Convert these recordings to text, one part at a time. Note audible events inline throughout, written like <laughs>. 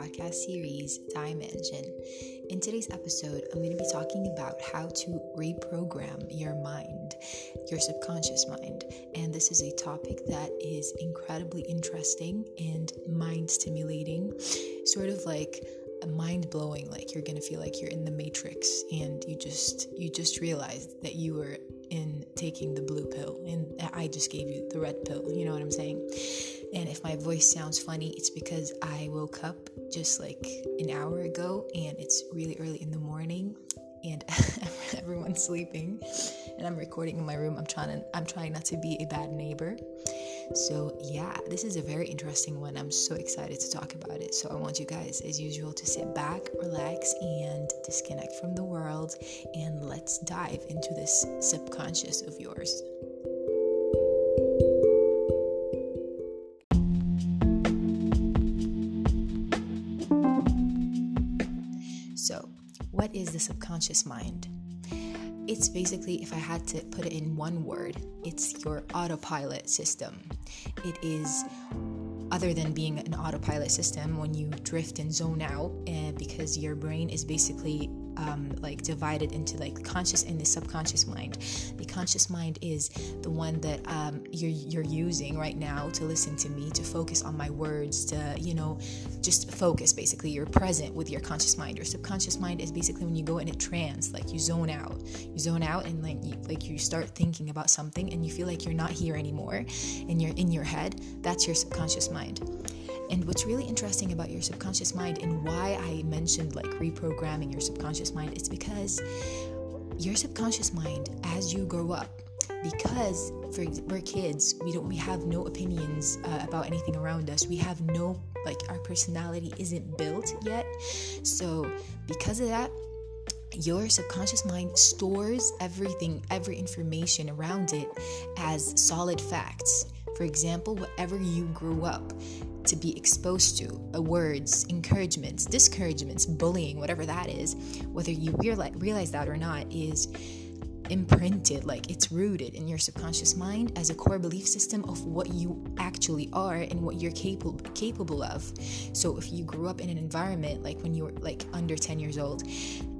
podcast series Dimension. In today's episode, I'm going to be talking about how to reprogram your mind, your subconscious mind. And this is a topic that is incredibly interesting and mind stimulating, sort of like mind blowing like you're gonna feel like you're in the matrix and you just you just realized that you were in taking the blue pill and i just gave you the red pill you know what i'm saying and if my voice sounds funny, it's because I woke up just like an hour ago and it's really early in the morning and <laughs> everyone's sleeping and I'm recording in my room. I'm trying to I'm trying not to be a bad neighbor. So, yeah, this is a very interesting one. I'm so excited to talk about it. So, I want you guys, as usual, to sit back, relax, and disconnect from the world. And let's dive into this subconscious of yours. So, what is the subconscious mind? It's basically, if I had to put it in one word, it's your autopilot system. It is other than being an autopilot system when you drift and zone out uh, because your brain is basically um, like divided into like conscious and the subconscious mind. The conscious mind is the one that um, you're you're using right now to listen to me, to focus on my words, to you know, just focus. Basically, you're present with your conscious mind. Your subconscious mind is basically when you go in a trance, like you zone out. You zone out and like you, like you start thinking about something and you feel like you're not here anymore, and you're in your head. That's your subconscious mind. And what's really interesting about your subconscious mind and why I mentioned like reprogramming your subconscious mind is because your subconscious mind as you grow up because for we're kids we don't we have no opinions uh, about anything around us. We have no like our personality isn't built yet. So because of that your subconscious mind stores everything every information around it as solid facts for example whatever you grew up to be exposed to uh, words, encouragements, discouragements, bullying, whatever that is, whether you realize, realize that or not, is imprinted, like it's rooted in your subconscious mind as a core belief system of what you actually are and what you're capable capable of. So if you grew up in an environment like when you were like under 10 years old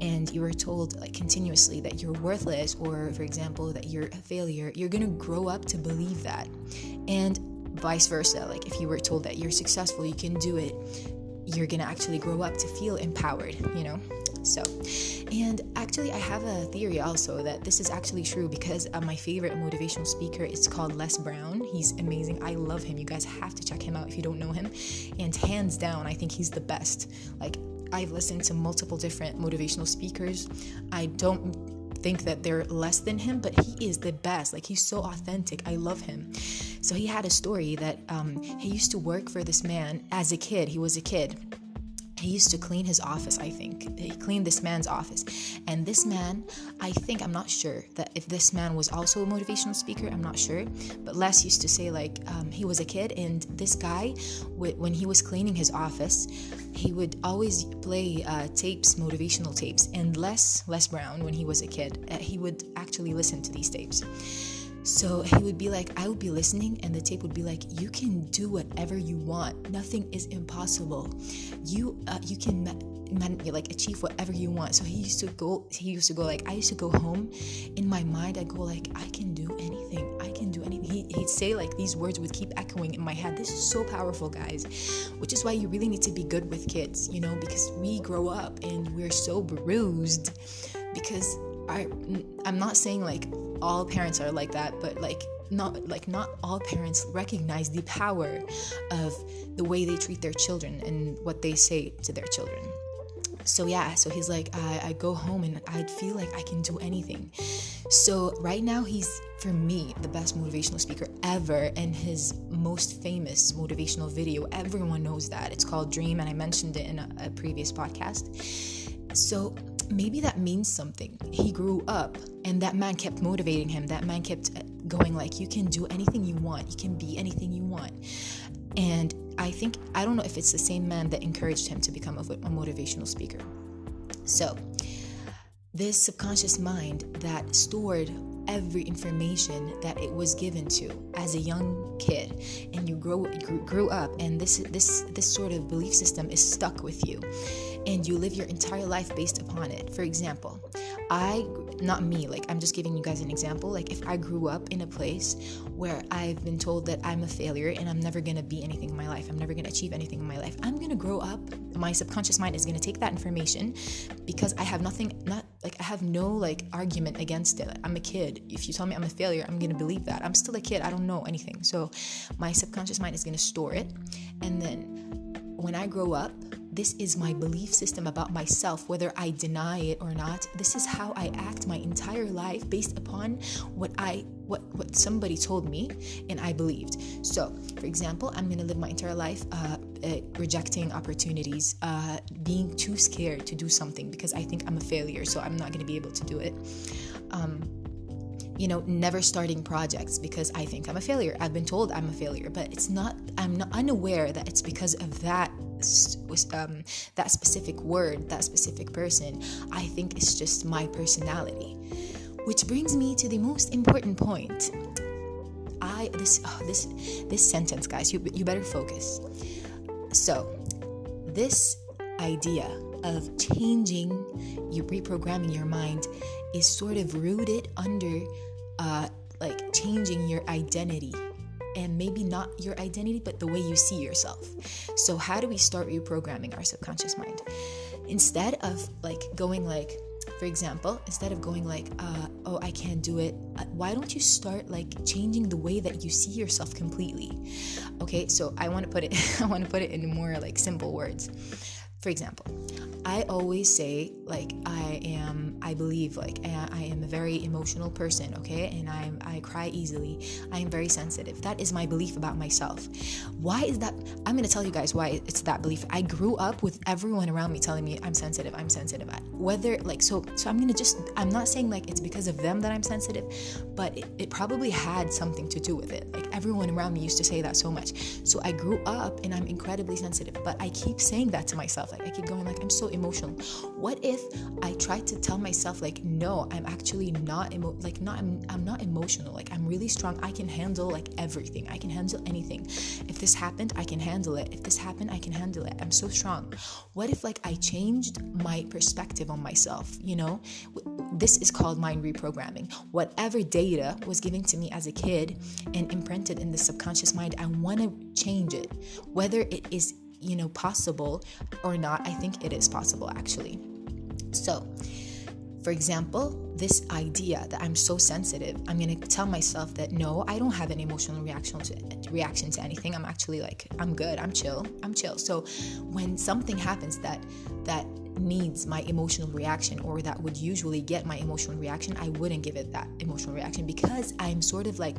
and you were told like continuously that you're worthless or for example that you're a failure, you're going to grow up to believe that. And vice versa. Like if you were told that you're successful, you can do it, you're gonna actually grow up to feel empowered, you know? So, and actually, I have a theory also that this is actually true because uh, my favorite motivational speaker is called Les Brown. He's amazing. I love him. You guys have to check him out if you don't know him. And hands down, I think he's the best. Like, I've listened to multiple different motivational speakers. I don't think that they're less than him, but he is the best. Like he's so authentic. I love him. So he had a story that um, he used to work for this man as a kid. He was a kid he used to clean his office i think. He cleaned this man's office. And this man i think i'm not sure that if this man was also a motivational speaker i'm not sure. But les used to say like um, he was a kid and this guy when he was cleaning his office he would always play uh, tapes motivational tapes. And les les brown when he was a kid uh, he would actually listen to these tapes so he would be like, I would be listening, and the tape would be like, "You can do whatever you want. Nothing is impossible. You uh, you can man, like achieve whatever you want." So he used to go. He used to go like, I used to go home. In my mind, I go like, I can do anything. I can do anything. He, he'd say like these words would keep echoing in my head. This is so powerful, guys. Which is why you really need to be good with kids, you know, because we grow up and we're so bruised because I, I'm not saying like all parents are like that, but like not like not all parents recognize the power of the way they treat their children and what they say to their children. So yeah, so he's like, I, I go home and I feel like I can do anything. So right now he's for me the best motivational speaker ever and his most famous motivational video everyone knows that it's called dream and i mentioned it in a, a previous podcast so maybe that means something. He grew up and that man kept motivating him. That man kept uh, going like you can do anything you want. You can be anything you want. And I think I don't know if it's the same man that encouraged him to become a, a motivational speaker. So, this subconscious mind that stored every information that it was given to as a young kid and you grow grew, up and this this this sort of belief system is stuck with you and you live your entire life based upon it. For example, I, not me, like I'm just giving you guys an example. Like if I grew up in a place where I've been told that I'm a failure and I'm never gonna be anything in my life, I'm never gonna achieve anything in my life, I'm gonna grow up. My subconscious mind is gonna take that information because I have nothing, not like I have no like argument against it. I'm a kid. If you tell me I'm a failure, I'm gonna believe that. I'm still a kid. I don't know anything. So my subconscious mind is gonna store it, and then when I grow up, this is my belief system about myself, whether I deny it or not. This is how I act my entire life based upon what I what what somebody told me and I believed. So, for example, I'm gonna live my entire life uh, uh, rejecting opportunities, uh, being too scared to do something because I think I'm a failure, so I'm not gonna be able to do it. Um, you know, never starting projects because I think I'm a failure. I've been told I'm a failure, but it's not. I'm not unaware that it's because of that um, that specific word, that specific person. I think it's just my personality. Which brings me to the most important point. I this oh, this this sentence, guys. You you better focus. So, this idea of changing, you reprogramming your mind, is sort of rooted under uh, like changing your identity and maybe not your identity, but the way you see yourself. So, how do we start reprogramming our subconscious mind? Instead of like going like, for example, instead of going like, uh, oh, I can't do it, uh, why don't you start like changing the way that you see yourself completely? Okay, so I want to put it, <laughs> I want to put it in more like simple words. For example, I always say like I am I believe like I am a very emotional person, okay? And I'm I cry easily. I am very sensitive. That is my belief about myself. Why is that? I'm to tell you guys why it's that belief. I grew up with everyone around me telling me I'm sensitive. I'm sensitive. Whether like so so I'm to just I'm not saying like it's because of them that I'm sensitive, but it, it probably had something to do with it. Like everyone around me used to say that so much. So I grew up and I'm incredibly sensitive, but I keep saying that to myself. Like I keep going like I'm so emotional. What if I try to tell myself like no, I'm actually not emo- like not I'm, I'm not emotional. Like I'm really strong. I can handle like everything. I can handle anything. If this happened, I can handle it. If this happened, I can handle it. I'm so strong. What if like I changed my perspective on myself, you know? This is called mind reprogramming. Whatever data was given to me as a kid and imprinted in the subconscious mind, I want to change it. Whether it is you know possible or not i think it is possible actually. So for example this idea that i'm so sensitive i'm going to tell myself that no i don't have an emotional reaction to reaction to anything. I'm actually like i'm good i'm chill i'm chill. So when something happens that that needs my emotional reaction or that would usually get my emotional reaction, I wouldn't give it that emotional reaction because I'm sort of like,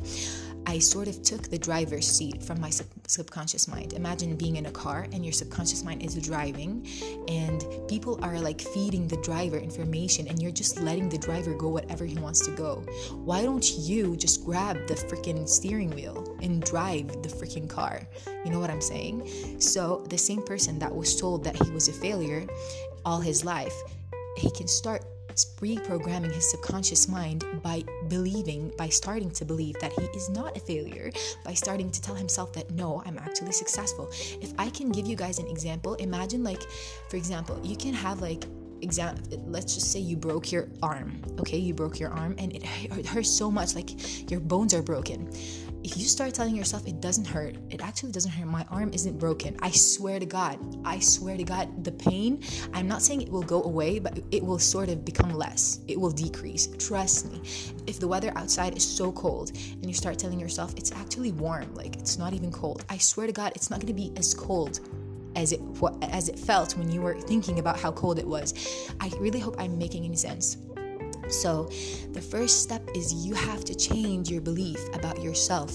I sort of took the driver's seat from my sub- subconscious mind. Imagine being in a car and your subconscious mind is driving, and people are like feeding the driver information, and you're just letting the driver go whatever he wants to go. Why don't you just grab the freaking steering wheel and drive the freaking car? You know what I'm saying? So, the same person that was told that he was a failure all his life, he can start reprogramming his subconscious mind by believing, by starting to believe that he is not a failure, by starting to tell himself that no, I'm actually successful. If I can give you guys an example, imagine like, for example, you can have like exam let's just say you broke your arm okay you broke your arm and it <laughs> hurts so much like your bones are broken if you start telling yourself it doesn't hurt, it actually doesn't hurt. My arm isn't broken. I swear to God. I swear to God, the pain, I'm not saying it will go away, but it will sort of become less. It will decrease. Trust me. If the weather outside is so cold and you start telling yourself it's actually warm, like it's not even cold, I swear to God, it's not going to be as cold as it as it felt when you were thinking about how cold it was. I really hope I'm making any sense. So, the first step is you have to change your belief about yourself.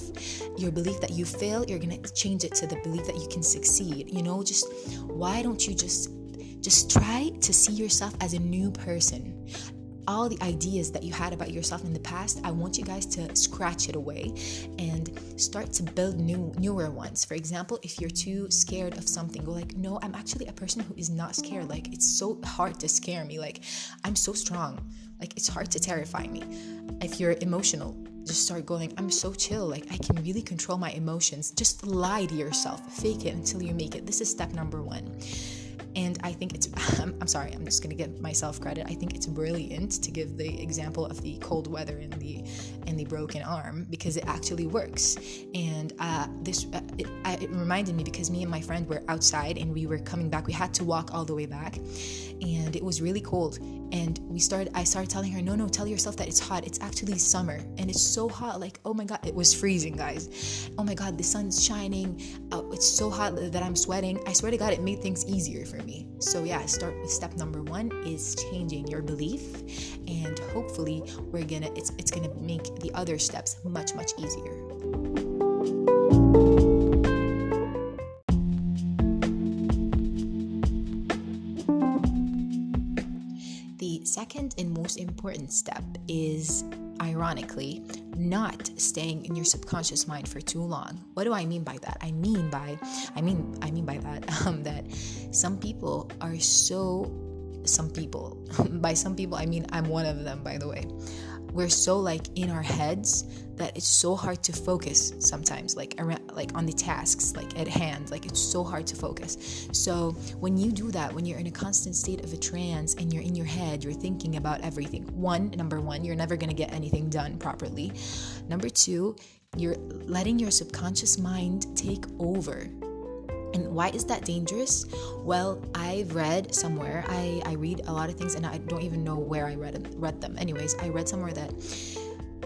Your belief that you fail, you're going to change it to the belief that you can succeed. You know, just why don't you just just try to see yourself as a new person all the ideas that you had about yourself in the past, I want you guys to scratch it away and start to build new newer ones. For example, if you're too scared of something, go like, "No, I'm actually a person who is not scared. Like it's so hard to scare me. Like I'm so strong. Like it's hard to terrify me." If you're emotional, just start going, I'm so chill. Like, I can really control my emotions. Just lie to yourself, fake it until you make it. This is step number one and i think it's <laughs> I'm, sorry i'm just going to give myself credit. I think it's brilliant to give the example of the cold weather and the and the broken arm because it actually works. And uh, this uh, it, it, reminded me because me and my friend were outside and we were coming back. We had to walk all the way back and it was really cold and we started i started telling her no no tell yourself that it's hot. It's actually summer and it's so hot like oh my god it was freezing guys. Oh my god the sun's shining. Oh, it's so hot that i'm sweating. I swear to god it made things easier for me. So yeah start with step number one is changing your belief and hopefully we're gonna it's, it's gonna make the other steps much much easier second and most important step is, ironically, not staying in your subconscious mind for too long. What do I mean by that? I mean by, I mean, I mean by that <laughs> um, that some people are so, some people, <laughs> by some people I mean I'm one of them, by the way we're so like in our heads that it's so hard to focus sometimes like around like on the tasks like at hand like it's so hard to focus. So when you do that when you're in a constant state of a trance and you're in your head you're thinking about everything. One number one you're never going to get anything done properly. Number two you're letting your subconscious mind take over and why is that dangerous? Well, I've read somewhere, I, I read a lot of things and I don't even know where I read, read them. Anyways, I read somewhere that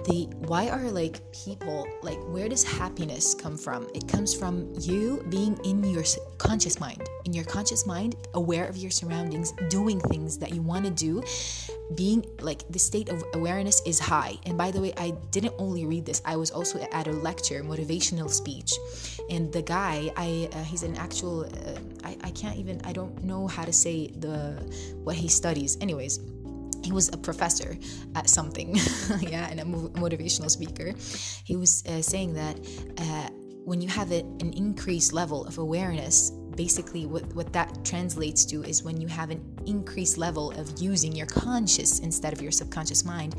the why are like people like where does happiness come from? It comes from you being in your conscious mind in your conscious mind aware of your surroundings doing things that you want to do. Being like the state of awareness is high. And by the way i didn't only read this i was also at a lecture motivational speech. And the guy i uh, he's an actual uh, I, I can't even i don't know how to say the what he studies. Anyways he was a professor at something, <laughs> yeah, and a motivational speaker. He was uh, saying that uh, when you have a, an increased level of awareness basically what, what that translates to is when you have an increased level of using your conscious instead of your subconscious mind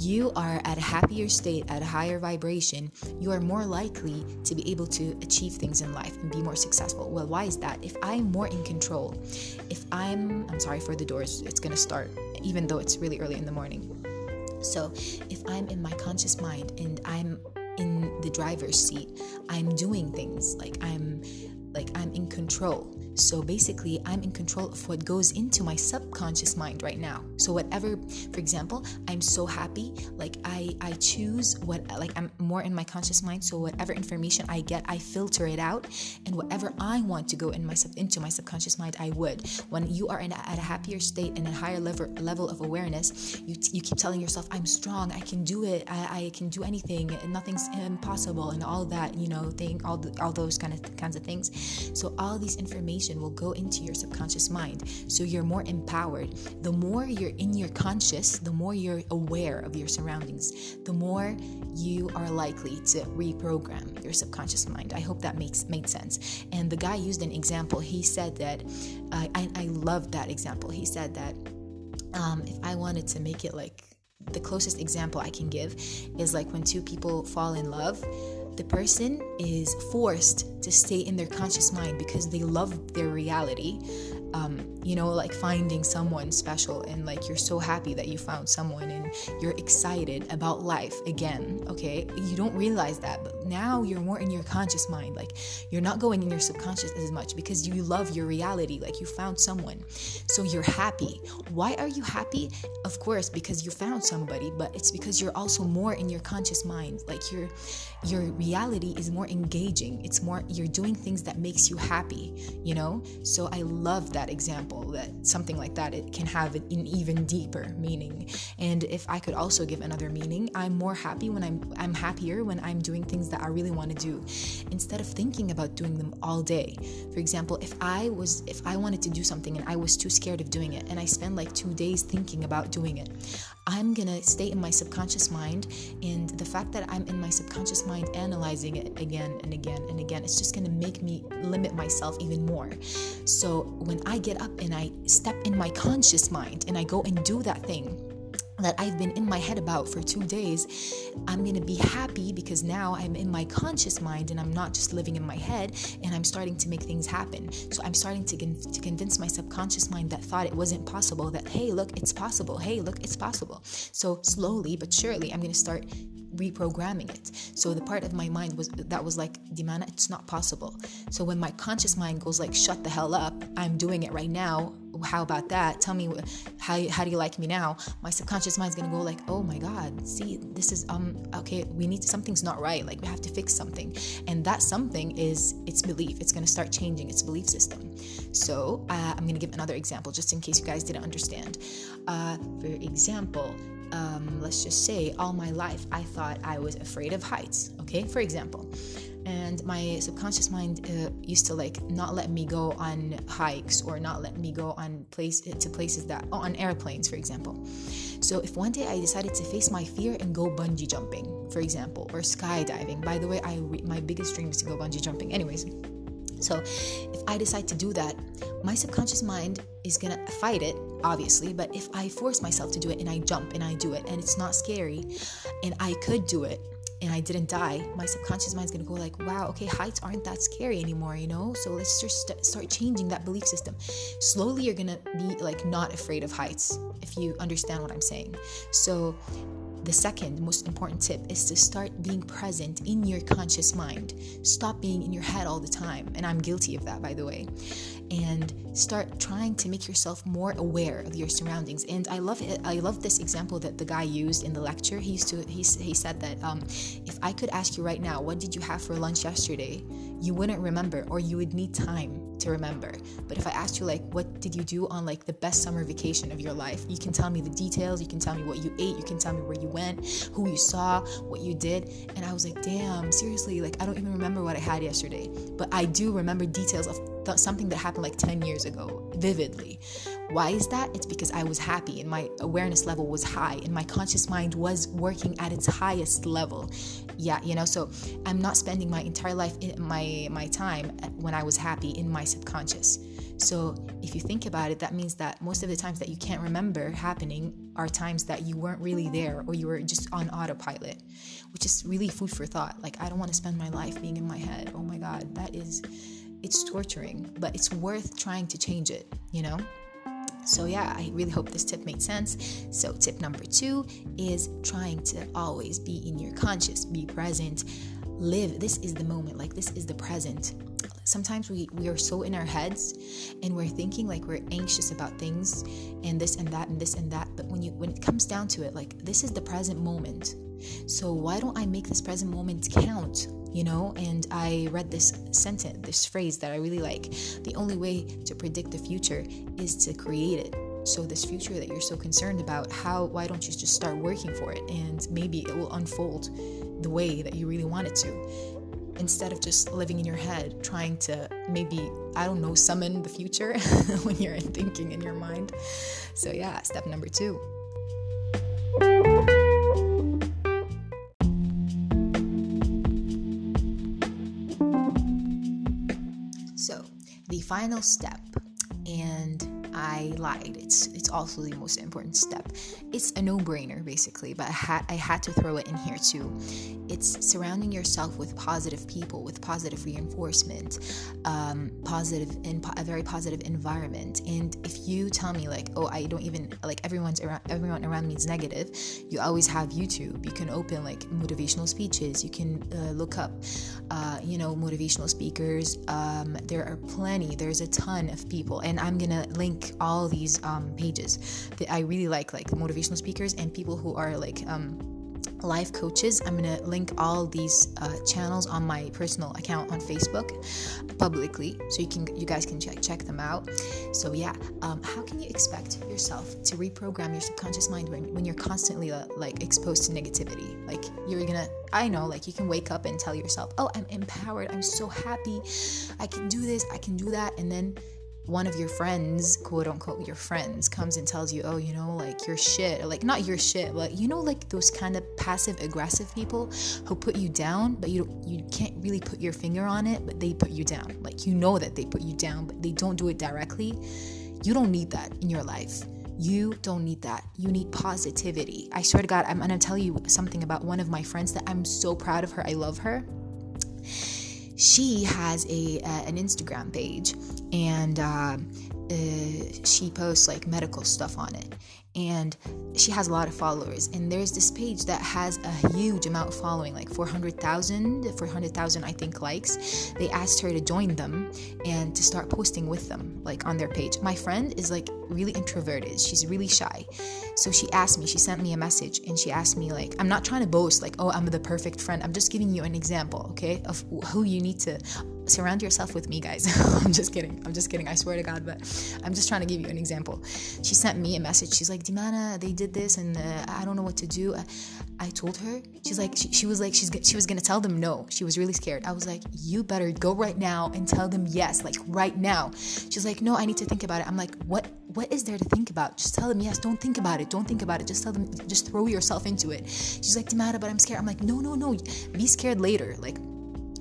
you are at a happier state at a higher vibration. You are more likely to be able to achieve things in life and be more successful. Well why is that? If i'm more in control if i'm i'm sorry for the doors it's to start even though it's really early in the morning. So if i'm in my conscious mind and i'm in the driver's seat i'm doing things like i'm like I'm in control. So basically, I'm in control of what goes into my subconscious mind right now. So whatever, for example, I'm so happy, like I I choose what like I'm more in my conscious mind. So whatever information I get, I filter it out, and whatever I want to go in my sub into my subconscious mind, I would. When you are in a, at a happier state and a higher level level of awareness, you you keep telling yourself, I'm strong, I can do it, I, I can do anything, nothing's impossible, and all that you know thing, all the, all those kind of kinds of things. So all information information will go into your subconscious mind. So you're more empowered. The more you're in your conscious, the more you're aware of your surroundings, the more you are likely to reprogram your subconscious mind. I hope that makes made sense. And the guy used an example. He said that uh, I, I love that example. He said that um, if I wanted to make it like the closest example I can give is like when two people fall in love the person is forced to stay in their conscious mind because they love their reality um, you know, like finding someone special and like you're so happy that you found someone and you're excited about life again, okay? You don't realize that, but now you're more in your conscious mind. Like you're not going in your subconscious as much because you love your reality. Like you found someone. So you're happy. Why are you happy? Of course, because you found somebody, but it's because you're also more in your conscious mind. Like your your reality is more engaging. It's more you're doing things that makes you happy, you know? So I love that that example that something like that it can have an even deeper meaning. And if i could also give another meaning i'm more happy when i'm i'm happier when i'm doing things that i really want to do instead of thinking about doing them all day. For example if i was if i wanted to do something and i was too scared of doing it and i spend like two days thinking about doing it i'm gonna stay in my subconscious mind and the fact that i'm in my subconscious mind analyzing it again and again and again it's just gonna make me limit myself even more. So when I get up and I step in my conscious mind and I go and do that thing, that I've been in my head about for two days, I'm gonna be happy because now I'm in my conscious mind and I'm not just living in my head and I'm starting to make things happen. So I'm starting to, con- to convince my subconscious mind that thought it wasn't possible that, hey, look, it's possible. Hey, look, it's possible. So slowly but surely, I'm gonna start reprogramming it. So the part of my mind was that was like, Dimana, it's not possible. So when my conscious mind goes like, shut the hell up, I'm doing it right now. How about that? Tell me how how do you like me now? My subconscious mind's gonna go like, oh my god, see, this is um okay. We need something's not right. Like we have to fix something, and that something is its belief. It's gonna start changing its belief system. So uh, I'm gonna give another example just in case you guys didn't understand. Uh, for example, um, let's just say all my life I thought I was afraid of heights, okay, for example. And my subconscious mind uh, used to like not let me go on hikes or not let me go on place to places that oh, on airplanes, for example. So if one day I decided to face my fear and go bungee jumping, for example, or skydiving. By the way, I my biggest dream is to go bungee jumping. Anyways, so if I decide to do that, my subconscious mind is gonna fight it, obviously. But if I force myself to do it and I jump and I do it and it's not scary and I could do it and I didn't die, my subconscious mind's gonna go like, wow, okay, heights aren't that scary anymore, you know? So let's just st- start changing that belief system. Slowly, you're gonna be like not afraid of heights, if you understand what I'm saying. So the second most important tip is to start being present in your conscious mind. Stop being in your head all the time. And I'm guilty of that, by the way. And start trying to make yourself more aware of your surroundings. And I love it. I love this example that the guy used in the lecture. He used to he, he said that um, if I could ask you right now, what did you have for lunch yesterday? You wouldn't remember, or you would need time to remember. But if I asked you like what did you do on like the best summer vacation of your life, you can tell me the details, you can tell me what you ate, you can tell me where you went, who you saw, what you did. And I was like, damn, seriously, like I don't even remember what I had yesterday. But I do remember details of th- something that happened like 10 years ago vividly. Why is that? It's because I was happy and my awareness level was high and my conscious mind was working at its highest level. Yeah, you know, so I'm not spending my entire life in my my time when I was happy in my subconscious. So if you think about it, that means that most of the times that you can't remember happening are times that you weren't really there or you were just on autopilot, which is really food for thought. Like I don't want to spend my life being in my head. Oh my god, that is it's torturing, but it's worth trying to change it, you know? So, yeah, I really hope this tip made sense. So, tip number two is trying to always be in your conscious, be present, live. This is the moment, like, this is the present. Sometimes we, we are so in our heads and we're thinking like we're anxious about things and this and that and this and that. But when you when it comes down to it, like this is the present moment. So why don't I make this present moment count? You know? And i read this sentence this phrase that i really like. The only way to predict the future is to create it. So this future that you're so concerned about how why don't you just start working for it? And maybe it will unfold the way that you really want it to. Instead of just living in your head trying to maybe i don't know summon the future <laughs> when you're thinking in your mind. So yeah step number two final step I lied. It's it's also the most important step. It's a no-brainer basically, but I had I had to throw it in here too. It's surrounding yourself with positive people, with positive reinforcement, um, positive in a very positive environment. And if you tell me like, oh, I don't even like everyone's around everyone around me is negative, you always have YouTube. You can open like motivational speeches. You can uh, look up, uh, you know, motivational speakers. Um, there are plenty. There's a ton of people, and I'm gonna link all these um, pages that I really like, like motivational speakers and people who are like um, life coaches. I'm gonna link all these uh, channels on my personal account on Facebook publicly, so you can you guys can check check them out. So yeah, um, how can you expect yourself to reprogram your subconscious mind when, when you're constantly uh, like exposed to negativity? Like you're gonna, I know, like you can wake up and tell yourself, "Oh, I'm empowered. I'm so happy. I can do this. I can do that," and then one of your friends, quote unquote, your friends, comes and tells you, oh, you know, like you're shit, or like not your shit, but you know, like those kind of passive aggressive people who put you down, but you you can't really put your finger on it, but they put you down. Like you know that they put you down, but they don't do it directly. You don't need that in your life. You don't need that. You need positivity. I swear to God, I'm gonna tell you something about one of my friends that I'm so proud of her. I love her she has a uh, an Instagram page and uh, uh, she posts like medical stuff on it. And she has a lot of followers. And there's this page that has a huge amount of following like 400,000 400,000 I think likes. They asked her to join them and to start posting with them like on their page. My friend is like really introverted. She's really shy. So she asked me she sent me a message and she asked me like I'm not trying to boast like oh I'm the perfect friend. I'm just giving you an example okay of who you need to surround yourself with me, guys. <laughs> I'm just kidding. I'm just kidding. I swear to God, but I'm just trying to give you an example. She sent me a message. She's like, Dimana, they did this and uh, I don't know what to do. I, I told her, she's like, she, she was like, she's she was gonna tell them no. She was really scared. I was like, you better go right now and tell them yes, like right now. She's like, no, I need to think about it. I'm like, what? What is there to think about? Just tell them yes. Don't think about it. Don't think about it. Just tell them. Just throw yourself into it. She's like, Dimana, but I'm scared. I'm like, no, no, no. Be scared later. Like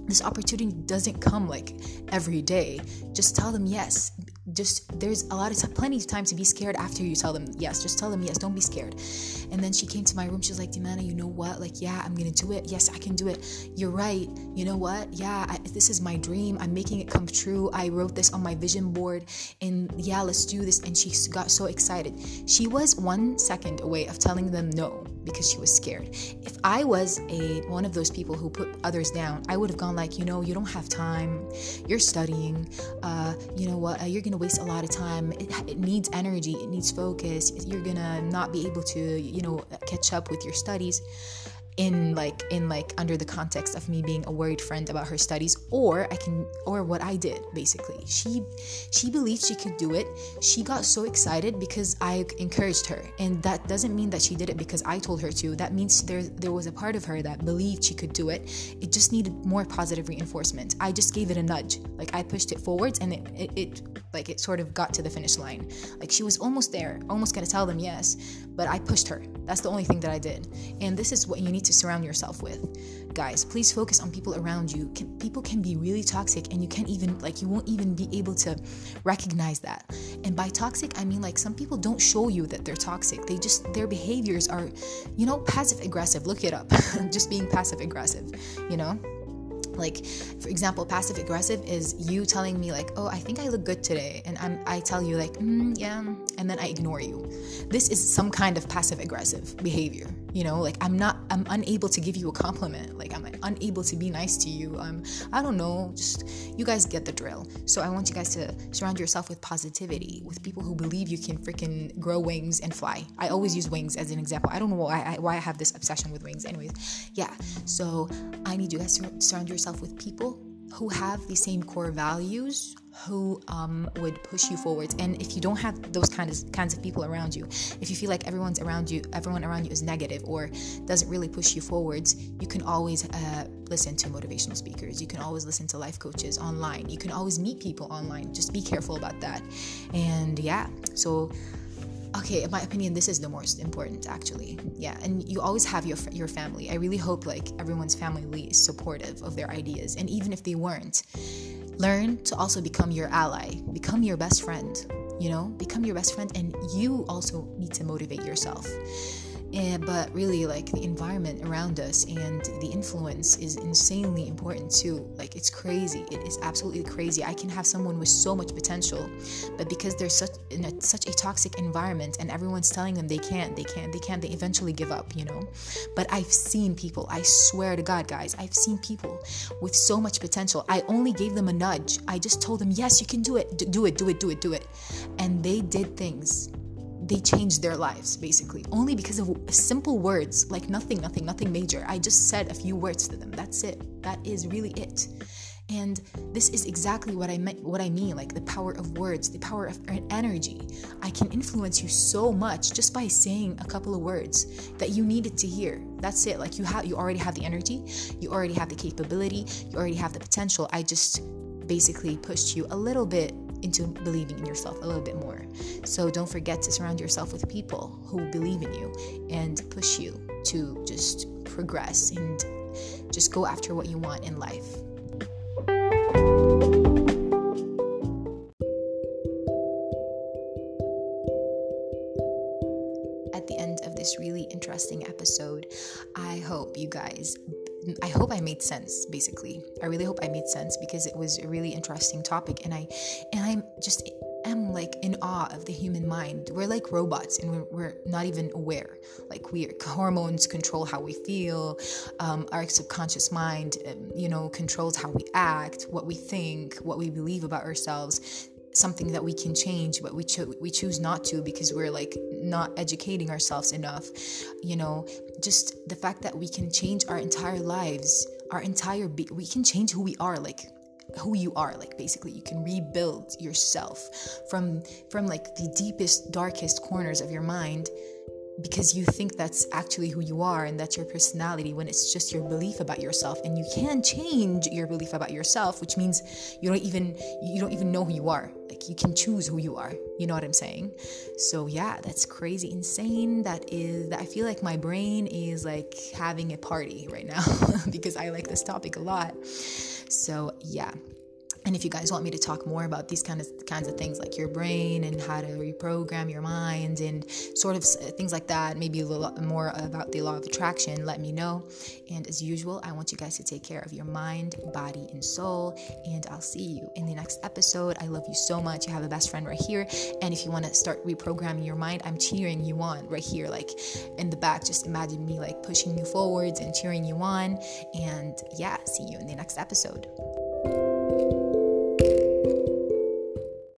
this opportunity doesn't come like every day. Just tell them yes just there's a lot of time, plenty of time to be scared after you tell them yes. Just tell them yes. Don't be scared. And then she came to my room. She was like, Dimana, you know what? Like, yeah, I'm gonna do it. Yes, I can do it. You're right. You know what? Yeah, I, this is my dream. I'm making it come true. I wrote this on my vision board, and yeah, let's do this. And she got so excited. She was one second away of telling them no because she was scared. If I was a one of those people who put others down, I would have gone like, you know, you don't have time. You're studying. Uh, you know what? Uh, you're gonna waste a lot of time. It, it needs energy, it needs focus. You're gonna not be able to, you know, catch up with your studies in like in like under the context of me being a worried friend about her studies or i can or what i did basically. She she believed she could do it. She got so excited because i encouraged her. And that doesn't mean that she did it because i told her to. That means there there was a part of her that believed she could do it. It just needed more positive reinforcement. I just gave it a nudge. Like i pushed it forwards and it it, it like it sort of got to the finish line. Like she was almost there almost gonna tell them yes but i pushed her. That's the only thing that i did. And this is what you need to surround yourself with. Guys, please focus on people around you. Can, people can be really toxic and you can't even, like, you won't even be able to recognize that. And by toxic, I mean, like, some people don't show you that they're toxic. They just, their behaviors are, you know, passive aggressive. Look it up. <laughs> just being passive aggressive, you know? like for example passive aggressive is you telling me like oh i think i look good today and I'm, i tell you like mm, yeah and then i ignore you this is some kind of passive aggressive behavior you know like i'm not i'm unable to give you a compliment. Like i'm unable to be nice to you. Um i don't know. Just you guys get the drill. So i want you guys to surround yourself with positivity with people who believe you can freaking grow wings and fly. I always use wings as an example. I don't know why I, why I have this obsession with wings anyways. Yeah. So i need you guys to surround yourself with people who have the same core values who um, would push you forwards. And if you don't have those kinds of kinds of people around you if you feel like everyone's around you everyone around you is negative or doesn't really push you forwards you can always uh, listen to motivational speakers. You can always listen to life coaches online. You can always meet people online. Just be careful about that. And yeah so okay in my opinion this is the most important actually. Yeah and you always have your your family. I really hope like everyone's family is supportive of their ideas. And even if they weren't learn to also become your ally. Become your best friend you know? Become your best friend and you also need to motivate yourself and, but really, like the environment around us and the influence is insanely important too. Like it's crazy. It is absolutely crazy. I can have someone with so much potential, but because they're such in a, such a toxic environment and everyone's telling them they can't, they can't, they can't, they eventually give up. You know. But I've seen people. I swear to God, guys, I've seen people with so much potential. I only gave them a nudge. I just told them, yes, you can do it. do it. Do it. Do it. Do it. And they did things they changed their lives basically only because of simple words like nothing nothing nothing major. I just said a few words to them. That's it. That is really it. And this is exactly what I meant what I mean like the power of words the power of energy. I can influence you so much just by saying a couple of words that you needed to hear. That's it. Like you have you already have the energy. You already have the capability. You already have the potential. I just basically pushed you a little bit into believing in yourself a little bit more. So don't forget to surround yourself with people who believe in you and push you to just progress and just go after what you want in life. At the end of this really interesting episode, I hope you guys I hope I made sense basically. I really hope I made sense because it was a really interesting topic and I and I'm just am like in awe of the human mind. We're like robots and we're, we're not even aware. Like we <laughs> hormones control how we feel. Um, our subconscious mind, um, you know, controls how we act, what we think, what we believe about ourselves something that we can change but we cho- we choose not to because we're like not educating ourselves enough. You know just the fact that we can change our entire lives our entire be- we can change who we are like who you are. Like basically you can rebuild yourself from from like the deepest darkest corners of your mind because you think that's actually who you are and that's your personality when it's just your belief about yourself. And you can change your belief about yourself which means you don't even you don't even know who you are. Like you can choose who you are. You know what i'm saying? So yeah that's crazy insane. That is that i feel like my brain is like having a party right now <laughs> because i like this topic a lot. So yeah and if you guys want me to talk more about these kind of kinds of things like your brain and how to reprogram your mind and sort of things like that maybe a little more about the law of attraction let me know. And as usual i want you guys to take care of your mind body and soul. And i'll see you in the next episode. I love you so much. You have a best friend right here. And if you want to start reprogramming your mind i'm cheering you on right here like in the back. Just imagine me like pushing you forwards and cheering you on. And yeah see you in the next episode